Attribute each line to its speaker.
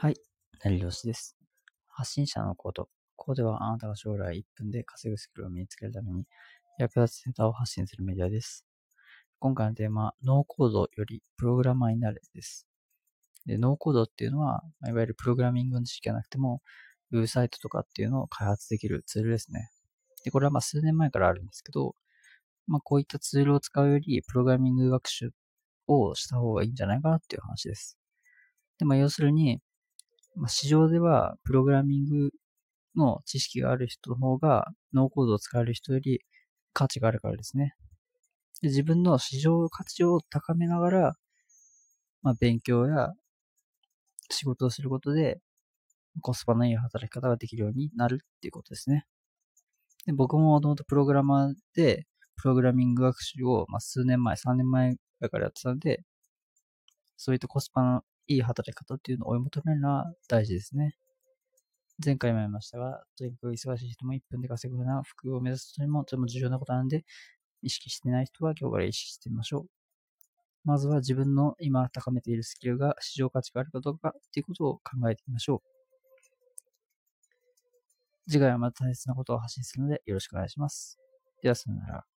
Speaker 1: はい、なりよしです。発信者のコード。コードはあなたが将来1分で稼ぐスキルを身につけるために役立つネタを発信するメディアです。今回のテーマは、ノーコードよりプログラマーになれです。で、ノーコードっていうのは、いわゆるプログラミングの知識がなくても、ウェブサイトとかっていうのを開発できるツールですね。で、これはまあ数年前からあるんですけど、まあこういったツールを使うより、プログラミング学習をした方がいいんじゃないかなっていう話です。で、まあ要するに、まあ、市場ではプログラミングの知識がある人の方がノーコードを使える人より価値があるからですね。で自分の市場価値を高めながら、まあ、勉強や仕事をすることでコスパのいい働き方ができるようになるっていうことですね。で僕ももともとプログラマーでプログラミング学習を、まあ、数年前、3年前からやってたんで、そういったコスパのいい働き方っていうのを追い求めるのは大事ですね。前回も言いましたが、とにかく忙しい人も1分で稼ぐような服を目指す人にもとても重要なことなんで、意識してない人は今日から意識してみましょう。まずは自分の今高めているスキルが市場価値があるかどうかっていうことを考えてみましょう。次回はまた大切なことを発信するのでよろしくお願いします。では、さよなら。